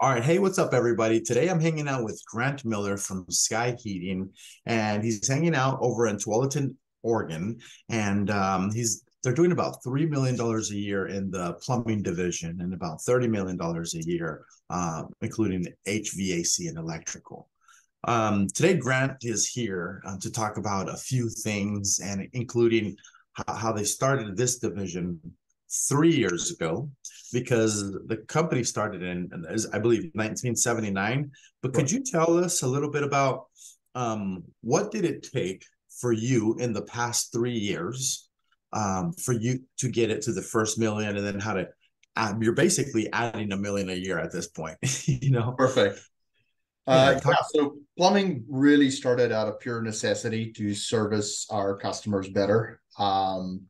All right. Hey, what's up, everybody? Today I'm hanging out with Grant Miller from Sky Heating, and he's hanging out over in Tualatin, Oregon. And um, he's they're doing about $3 million a year in the plumbing division and about $30 million a year, uh, including HVAC and electrical. Um, today, Grant is here uh, to talk about a few things and including how they started this division three years ago because the company started in, I believe, 1979. But could you tell us a little bit about um, what did it take for you in the past three years um, for you to get it to the first million and then how to add, you're basically adding a million a year at this point, you know? Perfect. Uh, yeah, so plumbing really started out of pure necessity to service our customers better. Um,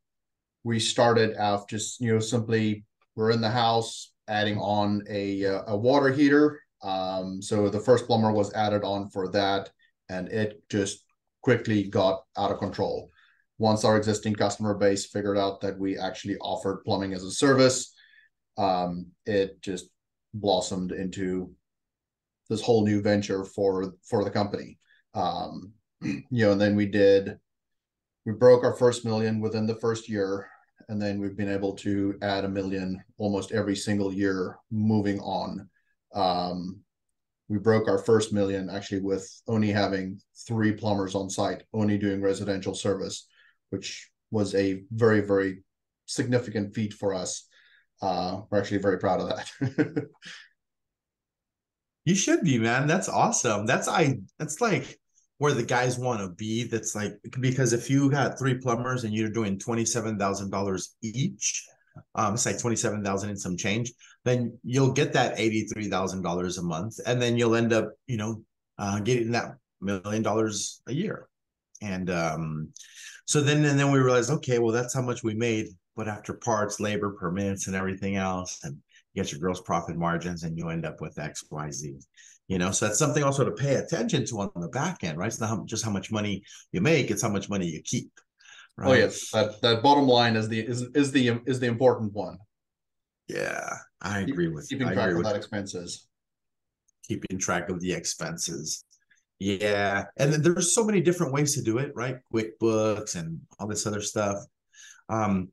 we started out just you know simply we're in the house adding on a uh, a water heater. Um, so the first plumber was added on for that, and it just quickly got out of control. Once our existing customer base figured out that we actually offered plumbing as a service, um, it just blossomed into this whole new venture for for the company. Um, you know, and then we did we broke our first million within the first year and then we've been able to add a million almost every single year moving on. Um, we broke our first million actually with only having three plumbers on site, only doing residential service, which was a very, very significant feat for us. Uh, we're actually very proud of that. you should be, man. That's awesome. That's I. That's like where the guys want to be. That's like because if you had three plumbers and you're doing twenty seven thousand dollars each, um, it's like twenty seven thousand and some change, then you'll get that eighty three thousand dollars a month, and then you'll end up, you know, uh, getting that million dollars a year. And um, so then and then we realized, okay, well that's how much we made, but after parts, labor, permits, and everything else, and you get your gross profit margins, and you end up with X, Y, Z. You know so that's something also to pay attention to on the back end right? It's not how, just how much money you make it's how much money you keep oh, right? oh yes that that bottom line is the is is the is the important one. Yeah i agree with keeping I track of that expenses. Keeping track of the expenses. Yeah and there's so many different ways to do it right? Quickbooks and all this other stuff. Um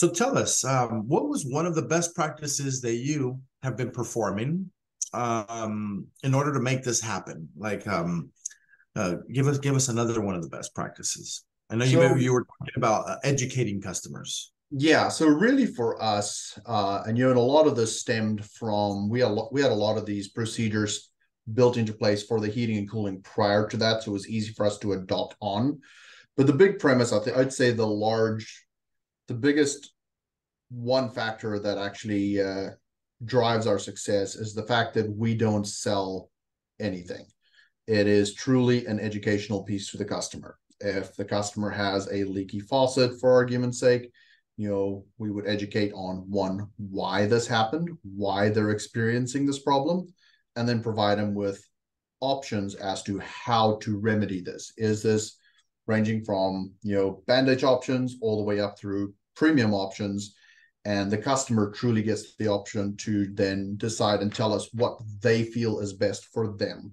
so tell us um, what was one of the best practices that you have been performing um, in order to make this happen? Like, um, uh, give us give us another one of the best practices. I know so, you you were talking about uh, educating customers. Yeah, so really for us, uh, and you know, and a lot of this stemmed from we had we had a lot of these procedures built into place for the heating and cooling prior to that, so it was easy for us to adopt on. But the big premise, I think, I'd say the large, the biggest one factor that actually uh, drives our success is the fact that we don't sell anything. It is truly an educational piece for the customer. If the customer has a leaky faucet, for argument's sake, you know, we would educate on one, why this happened, why they're experiencing this problem, and then provide them with options as to how to remedy this. Is this ranging from, you know, bandage options all the way up through premium options and the customer truly gets the option to then decide and tell us what they feel is best for them.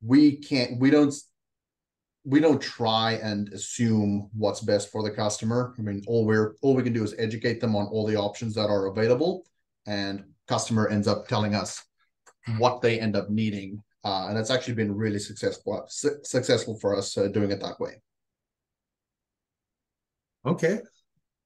We can't we don't we don't try and assume what's best for the customer. I mean all we're all we can do is educate them on all the options that are available and customer ends up telling us what they end up needing uh, and it's actually been really successful su- successful for us uh, doing it that way. Okay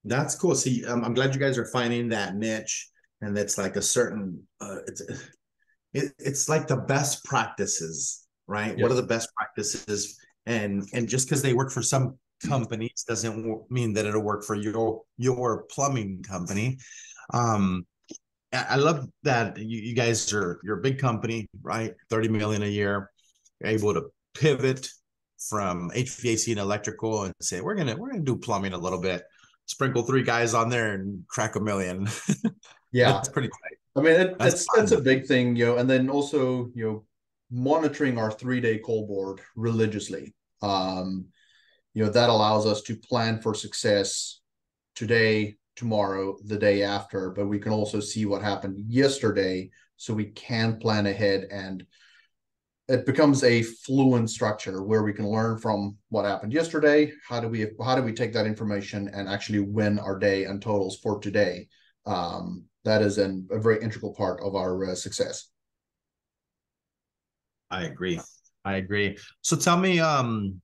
that's cool. See, um, I'm glad you guys are finding that niche, and it's like a certain. Uh, it's it, it's like the best practices, right? Yes. What are the best practices? And and just because they work for some companies doesn't mean that it'll work for your your plumbing company. Um, I love that you, you guys are you're a big company, right? Thirty million a year, you're able to pivot from HVAC and electrical and say we're gonna we're gonna do plumbing a little bit sprinkle three guys on there and crack a million. yeah, that's pretty tight. I mean, it, that's that's, a big thing, you know. And then also, you know, monitoring our three day call board religiously. Um, you know, that allows us to plan for success today, tomorrow, the day after, but we can also see what happened yesterday so we can plan ahead and it becomes a fluent structure where we can learn from what happened yesterday. How do we how do we take that information and actually win our day and totals for today? Um, that is an, a very integral part of our uh, success. I agree. I agree. So tell me um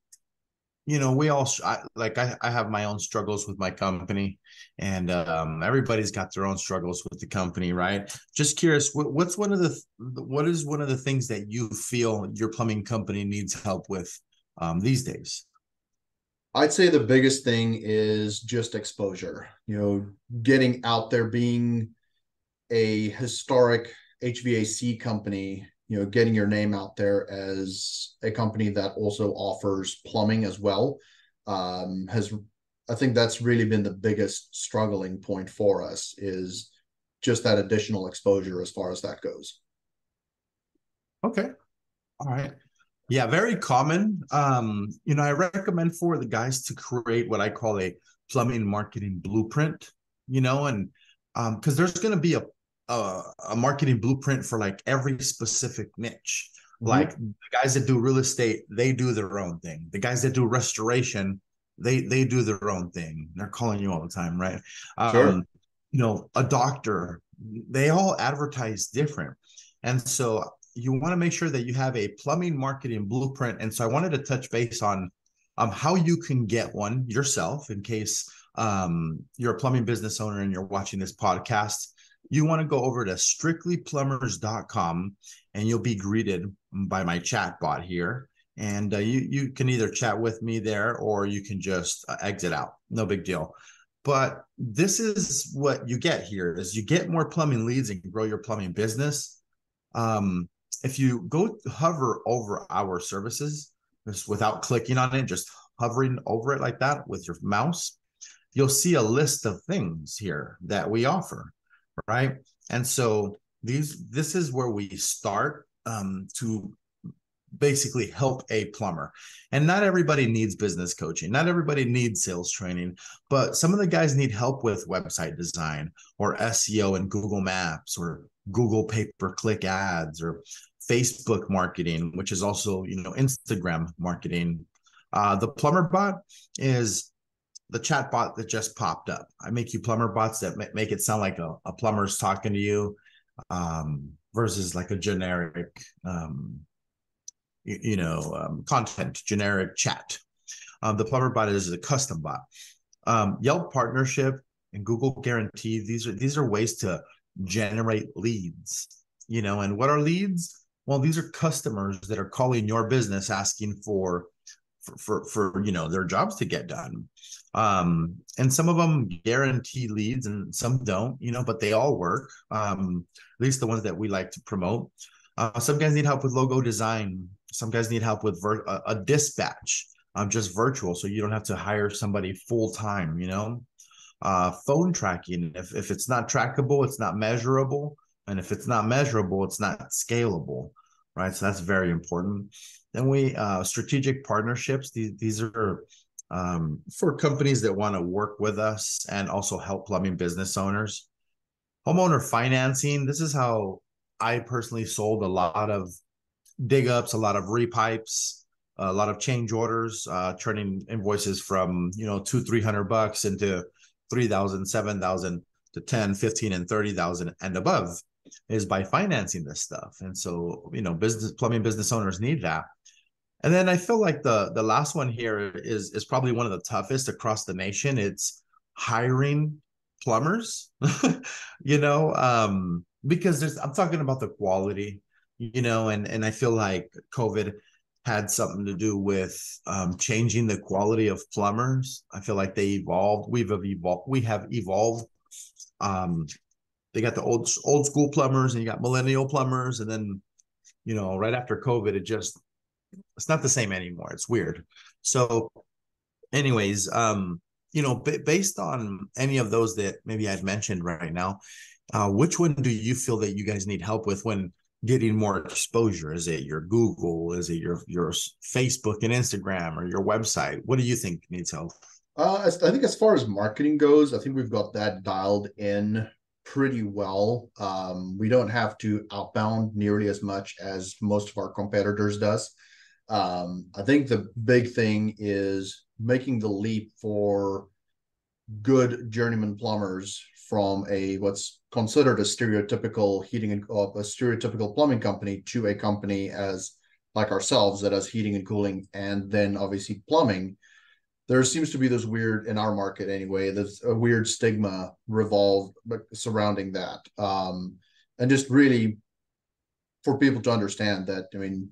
you know we all I, like I, I have my own struggles with my company and um, everybody's got their own struggles with the company right? Just curious what, what's one of the what is one of the things that you feel your plumbing company needs help with um, these days? I'd say the biggest thing is just exposure you know getting out there being a historic hvac company you know getting your name out there as a company that also offers plumbing as well um, has i think that's really been the biggest struggling point for us is just that additional exposure as far as that goes. Okay. All right. Yeah very common. Um you know i recommend for the guys to create what i call a plumbing marketing blueprint you know and um because there's going to be a a, a marketing blueprint for like every specific niche. Mm-hmm. Like the guys that do real estate, they do their own thing. The guys that do restoration, they they do their own thing. They're calling you all the time, right? Sure. Um, you know, a doctor, they all advertise different. And so you want to make sure that you have a plumbing marketing blueprint. And so I wanted to touch base on um, how you can get one yourself in case um, you're a plumbing business owner and you're watching this podcast you want to go over to strictlyplumbers.com and you'll be greeted by my chat bot here. And uh, you you can either chat with me there or you can just uh, exit out. No big deal. But this is what you get here is you get more plumbing leads and grow your plumbing business. Um, if you go hover over our services just without clicking on it just hovering over it like that with your mouse you'll see a list of things here that we offer right? And so these this is where we start um, to basically help a plumber. And not everybody needs business coaching. Not everybody needs sales training, but some of the guys need help with website design or SEO and Google Maps or Google pay-per-click ads or Facebook marketing, which is also, you know, Instagram marketing. Uh, the plumber bot is the chat bot that just popped up. I make you plumber bots that make it sound like a, a plumber's talking to you um, versus like a generic, um, you, you, know, um, content, generic chat. Um, the plumber bot is a custom bot. Um, Yelp partnership and Google guarantee these are these are ways to generate leads. You know, and what are leads? Well, these are customers that are calling your business asking for for for, for you know their jobs to get done um, and some of them guarantee leads and some don't you know but they all work um, at least the ones that we like to promote. Uh, some guys need help with logo design. Some guys need help with ver- a, a dispatch um, just virtual so you don't have to hire somebody full time you know? Uh, phone tracking if, if it's not trackable it's not measurable and if it's not measurable it's not scalable right? So that's very important. Then we uh, strategic partnerships. These, these are um, for companies that want to work with us and also help plumbing business owners. Homeowner financing. This is how I personally sold a lot of dig ups, a lot of repipes, a lot of change orders, uh, turning invoices from, you know, two, 300 bucks into 3,000, 7,000 to 10, 15, and 30,000 and above is by financing this stuff. And so, you know, business plumbing business owners need that. And then I feel like the the last one here is is probably one of the toughest across the nation. It's hiring plumbers, you know, um, because there's I'm talking about the quality, you know, and and I feel like COVID had something to do with um, changing the quality of plumbers. I feel like they evolved. We've evolved. We have evolved. Um, they got the old old school plumbers, and you got millennial plumbers, and then you know, right after COVID, it just it's not the same anymore. It's weird. So, anyways, um, you know, b- based on any of those that maybe I've mentioned right now, uh, which one do you feel that you guys need help with when getting more exposure? Is it your Google? Is it your your Facebook and Instagram or your website? What do you think needs help? Uh, I think as far as marketing goes, I think we've got that dialed in pretty well. Um, we don't have to outbound nearly as much as most of our competitors does. Um, I think the big thing is making the leap for good journeyman plumbers from a what's considered a stereotypical heating and uh, a stereotypical plumbing company to a company as like ourselves that has heating and cooling and then obviously plumbing. There seems to be this weird in our market anyway there's a weird stigma revolved surrounding that. Um, and just really for people to understand that i mean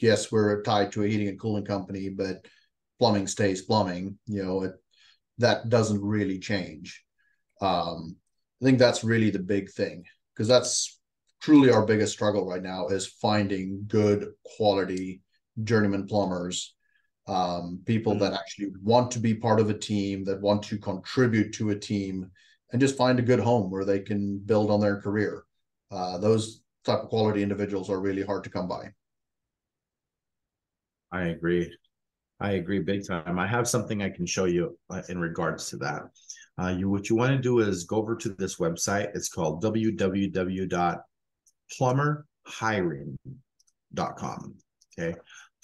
yes we're tied to a heating and cooling company but plumbing stays plumbing you know it that doesn't really change um, i think that's really the big thing because that's truly our biggest struggle right now is finding good quality journeyman plumbers um, people mm-hmm. that actually want to be part of a team, that want to contribute to a team, and just find a good home where they can build on their career. Uh, those type of quality individuals are really hard to come by. I agree. I agree big time. I have something I can show you uh, in regards to that. Uh, you what you want to do is go over to this website. It's called www.plumberhiring.com. Okay,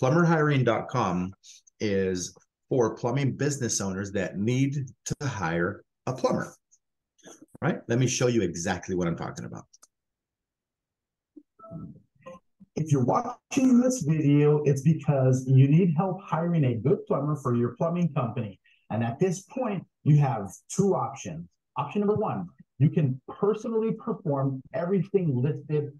plumberhiring.com is for plumbing business owners that need to hire a plumber. All right, let me show you exactly what I'm talking about. If you're watching this video, it's because you need help hiring a good plumber for your plumbing company. And at this point, you have two options. Option number one, you can personally perform everything listed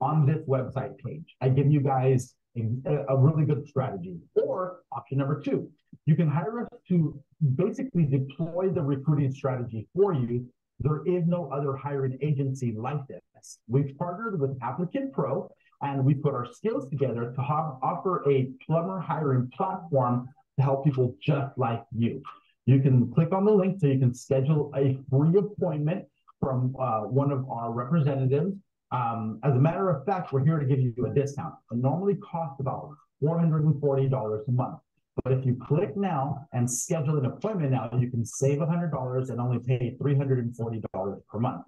on this website page. I give you guys a, a really good strategy. Or option number two, you can hire us to basically deploy the recruiting strategy for you. There is no other hiring agency like this. We've partnered with Applicant Pro and we put our skills together to offer a plumber hiring platform to help people just like you. You can click on the link so you can schedule a free appointment from uh, one of our representatives um, as a matter of fact, we're here to give you a discount. It normally costs about $440 a month. But if you click now and schedule an appointment now, you can save $100 and only pay $340 per month.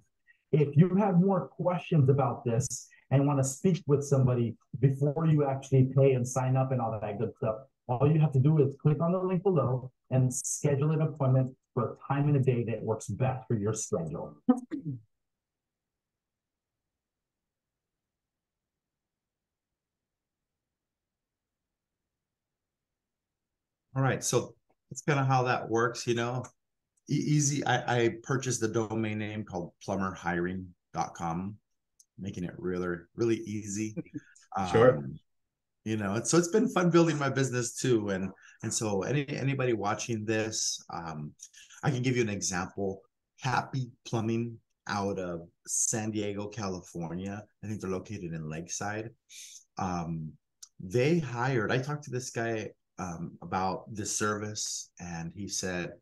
If you have more questions about this and want to speak with somebody before you actually pay and sign up and all that good stuff, all you have to do is click on the link below and schedule an appointment for a time and a day that works best for your schedule. All right, so that's kind of how that works, you know. E- easy. I, I purchased the domain name called plumberhiring.com, making it really, really easy. sure. Um, you know, and so it's been fun building my business too. And and so any anybody watching this, um, I can give you an example. Happy Plumbing out of San Diego, California. I think they're located in Lakeside. Um, they hired. I talked to this guy um, about this service, and he said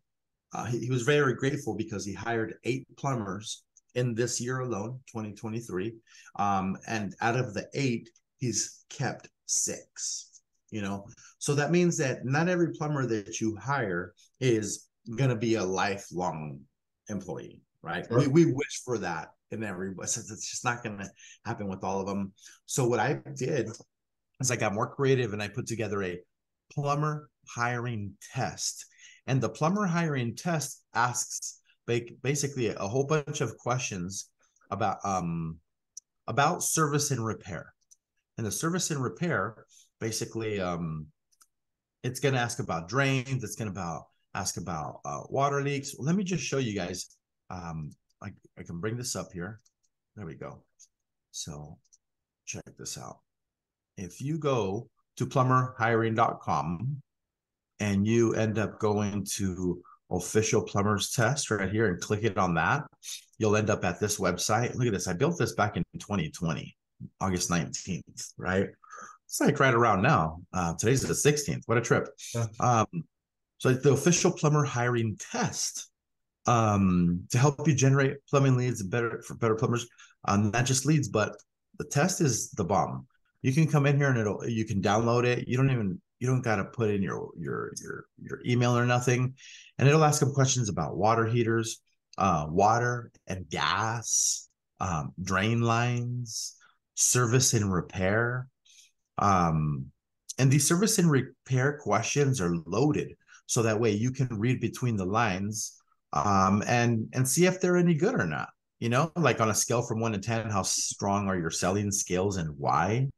uh, he, he was very grateful because he hired eight plumbers in this year alone, 2023. Um, and out of the eight, he's kept six. You know, so that means that not every plumber that you hire is going to be a lifelong employee, right? Sure. We, we wish for that in every, it's just not going to happen with all of them. So what I did is I got more creative and I put together a plumber hiring test. And the plumber hiring test asks basically a whole bunch of questions about um, about service and repair. And the service and repair basically um, it's going to ask about drains. It's going to about ask about uh, water leaks. Let me just show you guys. Um, I, I can bring this up here. There we go. So check this out. If you go to plumberhiring.com and you end up going to official plumbers test right here and click it on that, you'll end up at this website. Look at this. I built this back in 2020, August 19th, right? It's like right around now. Uh, today's the 16th. What a trip. Yeah. Um, so the official plumber hiring test um, to help you generate plumbing leads better for better plumbers. Um, not just leads, but the test is the bomb you can come in here and it'll you can download it. You don't even You don't got to put in your your your your email or nothing, and it'll ask them questions about water heaters, uh, water and gas, um, drain lines, service and repair. Um, and these service and repair questions are loaded so that way you can read between the lines um, and and see if they're any good or not. You know, like on a scale from one to ten, how strong are your selling skills and why?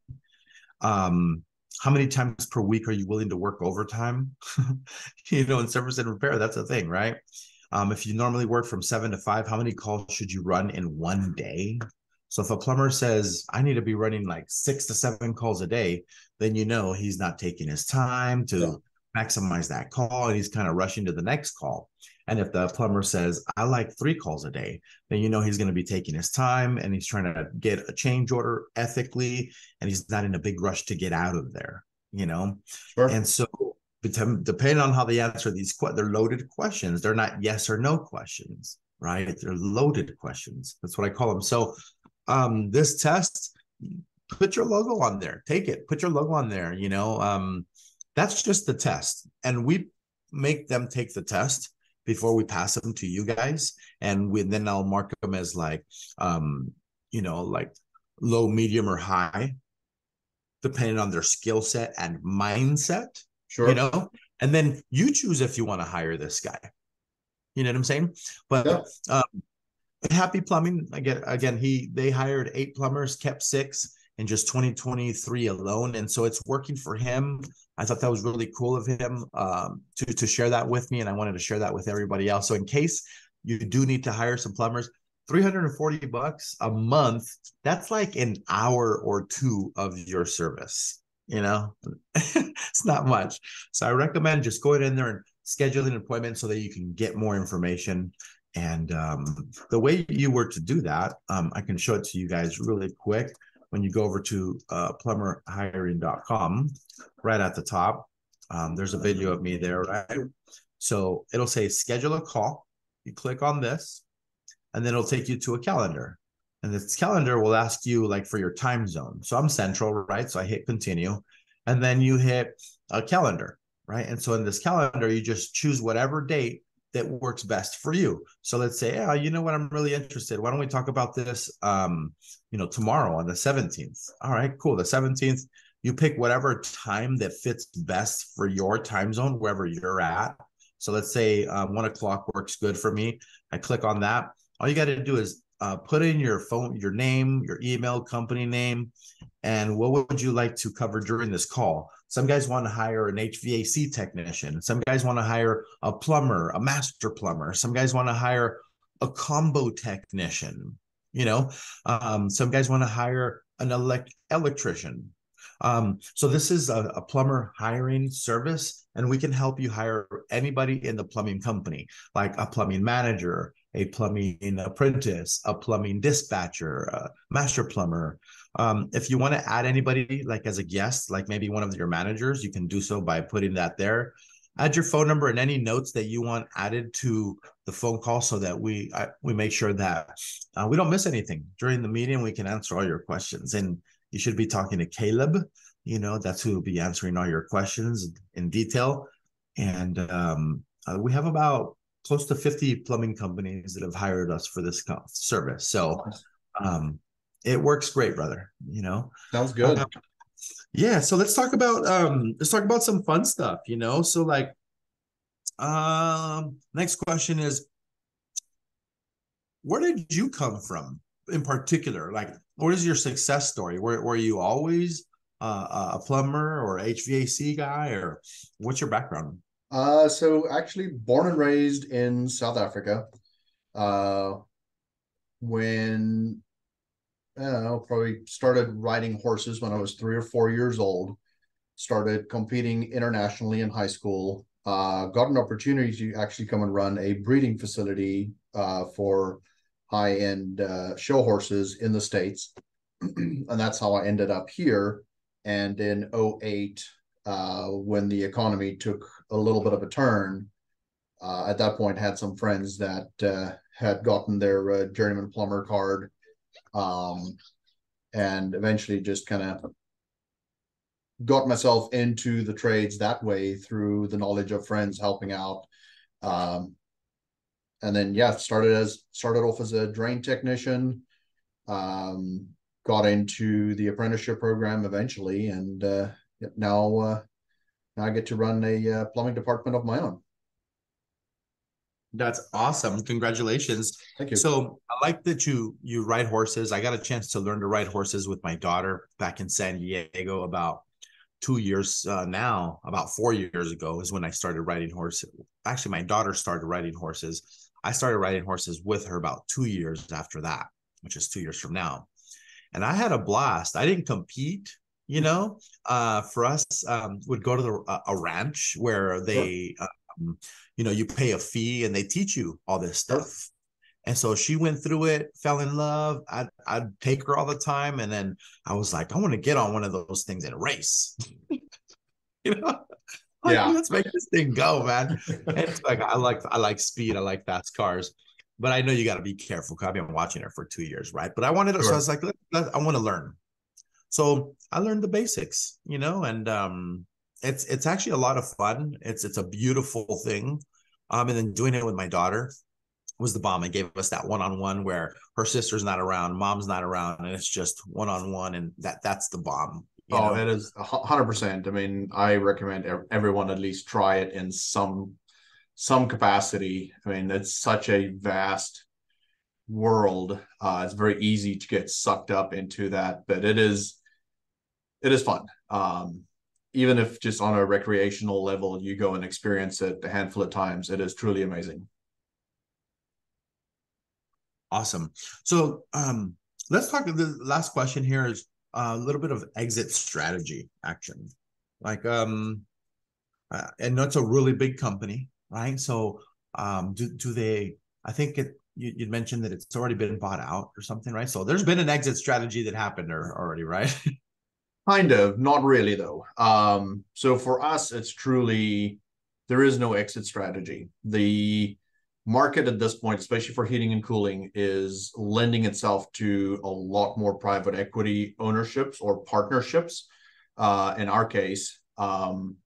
Um, how many times per week are you willing to work overtime? you know, in service and repair, that's a thing, right? Um, if you normally work from seven to five, how many calls should you run in one day? So if a plumber says, I need to be running like six to seven calls a day, then you know he's not taking his time to yeah. maximize that call and he's kind of rushing to the next call. And if the plumber says, I like three calls a day, then you know he's going to be taking his time and he's trying to get a change order ethically and he's not in a big rush to get out of there, you know? Sure. And so depending on how they answer these, they're loaded questions. They're not yes or no questions, right? They're loaded questions. That's what I call them. So um, this test, put your logo on there. Take it. Put your logo on there. You know, um, that's just the test, and we make them take the test before we pass them to you guys, and we then I'll mark them as like, um, you know, like low, medium, or high, depending on their skill set and mindset. Sure. You know, and then you choose if you want to hire this guy. You know what I'm saying? But yeah. um, Happy Plumbing again. Again, he they hired eight plumbers, kept six in just 2023 alone, and so it's working for him. I thought that was really cool of him um, to to share that with me, and I wanted to share that with everybody else. So in case you do need to hire some plumbers, 340 bucks a month. That's like an hour or two of your service. You know, it's not much. So I recommend just going in there and scheduling an appointment so that you can get more information. And um, the way you were to do that, um, I can show it to you guys really quick. When you go over to uh, plumberhiring.com, right at the top, um, there's a video of me there, right? So it'll say schedule a call. You click on this, and then it'll take you to a calendar. And this calendar will ask you like for your time zone. So I'm central, right? So I hit continue, and then you hit a calendar, right? And so in this calendar, you just choose whatever date that works best for you. So let's say, yeah, you know what, I'm really interested. Why don't we talk about this um, you know, tomorrow on the 17th? All right, cool. The 17th, you pick whatever time that fits best for your time zone, wherever you're at. So let's say um, one o'clock works good for me. I click on that. All you got to do is uh, put in your phone, your name, your email, company name, and what would you like to cover during this call? Some guys want to hire an HVAC technician. Some guys want to hire a plumber, a master plumber. Some guys want to hire a combo technician. You know, um, some guys want to hire an elect- electrician. Um, so this is a, a, plumber hiring service, and we can help you hire anybody in the plumbing company, like a plumbing manager, a plumbing apprentice, a plumbing dispatcher, a master plumber, um, if you want to add anybody like as a guest, like maybe one of your managers, you can do so by putting that there. Add your phone number and any notes that you want added to the phone call so that we uh, we make sure that uh, we don't miss anything during the meeting. We can answer all your questions, and you should be talking to Caleb. You know that's who will be answering all your questions in detail. And um, uh, we have about close to 50 plumbing companies that have hired us for this service. So um, it works great, brother. You know, sounds good. Uh, yeah. So let's talk about um let's talk about some fun stuff. You know, so like, um, next question is, where did you come from in particular? Like, what is your success story? Were were you always uh, a plumber or HVAC guy, or what's your background? Uh, so actually born and raised in South Africa. Uh, when I don't know, probably started riding horses when I was three or four years old. Started competing internationally in high school. Uh, got an opportunity to actually come and run a breeding facility uh, for high end uh, show horses in the States. and that's how I ended up here. And in 08, uh, when the economy took a little bit of a turn, uh, at that point had some friends that uh, had gotten their journeyman plumber card um, and eventually just kind of got myself into the trades that way through the knowledge of friends helping out. Um, and then yeah, started as started off as a drain technician. Um, got into the apprenticeship program eventually, and uh, now uh, now I get to run a uh, plumbing department of my own. That's awesome. Congratulations. Thank you. So I like that you you ride horses. I got a chance to learn to ride horses with my daughter back in San Diego about two years uh, now, about four years ago is when I started riding horses. Actually, my daughter started riding horses. I started riding horses with her about two years after that, which is two years from now. And I had a blast. I didn't compete, you know. Uh, for us, um, would go to the, uh, a ranch where they, um, you know, you pay a fee and they teach you all this stuff. And so she went through it, fell in love. I'd, I'd take her all the time. And then I was like, I want to get on one of those things and race. you know? Like, Yeah. Let's make this thing go, man. It's like I like I like speed, I like fast cars. But I know you got to be careful because I've been watching her for two years, right? But I wanted to, so I was like, let, let- I want to learn. So I learned the basics, you know, and um it's it's actually a lot of fun. It's it's a beautiful thing. Um, and then doing it with my daughter was the bomb. It gave us that one on one where her sister's not around, mom's not around, and it's just one on one, and that that's the bomb. Oh, know? it is a hundred percent. I mean, I recommend everyone at least try it in some some capacity. I mean, it's such a vast world. Uh, it's very easy to get sucked up into that, but it is it is fun. Um, even if just on a recreational level, you go and experience it a handful of times, it is truly amazing. Awesome. So um, let's talk. The last question here is a little bit of exit strategy action. Like, um, uh, and that's a really big company, right? So, um, do do they? I think it. You, you mentioned that it's already been bought out or something, right? So there's been an exit strategy that happened or, already, right? Kind of, not really though. Um, so for us, it's truly there is no exit strategy. The market at this point, especially for heating and cooling, is lending itself to a lot more private equity ownerships or partnerships. Uh, in our case, um,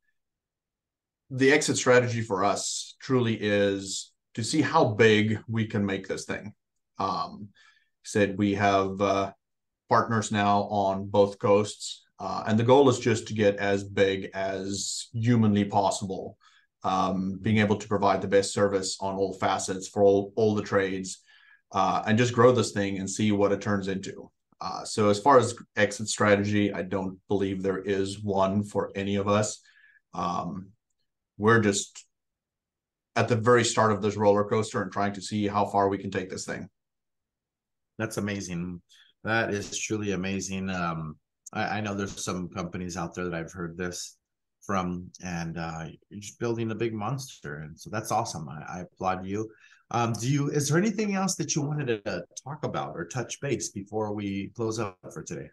the exit strategy for us truly is to see how big we can make this thing. Um, said we have uh, partners now on both coasts. Uh, and the goal is just to get as big as humanly possible, um, being able to provide the best service on all facets for all, all the trades, uh, and just grow this thing and see what it turns into. Uh, so, as far as exit strategy, I don't believe there is one for any of us. Um, we're just at the very start of this roller coaster and trying to see how far we can take this thing. That's amazing. That is truly amazing. Um, I, I know there's some companies out there that I've heard this from, and uh, you're just building a big monster, and so that's awesome. I, I applaud you. Um, do you? Is there anything else that you wanted to talk about or touch base before we close up for today?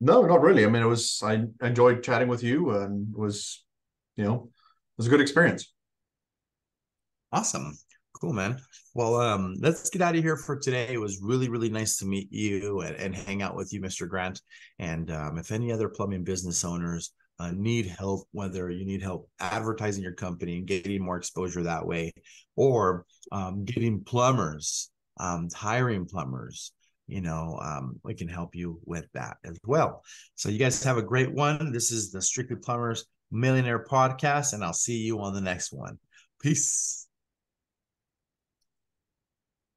No, not really. I mean, it was I enjoyed chatting with you and it was, you know, it was a good experience. Awesome. Cool, man. Well, um, let's get out of here for today. It was really, really nice to meet you and, and hang out with you, Mr. Grant. And um, if any other plumbing business owners uh, need help, whether you need help advertising your company and getting more exposure that way, or um, getting plumbers, um, hiring plumbers, you know, um, we can help you with that as well. So you guys have a great one. This is the Strictly Plumbers Millionaire Podcast, and I'll see you on the next one. Peace.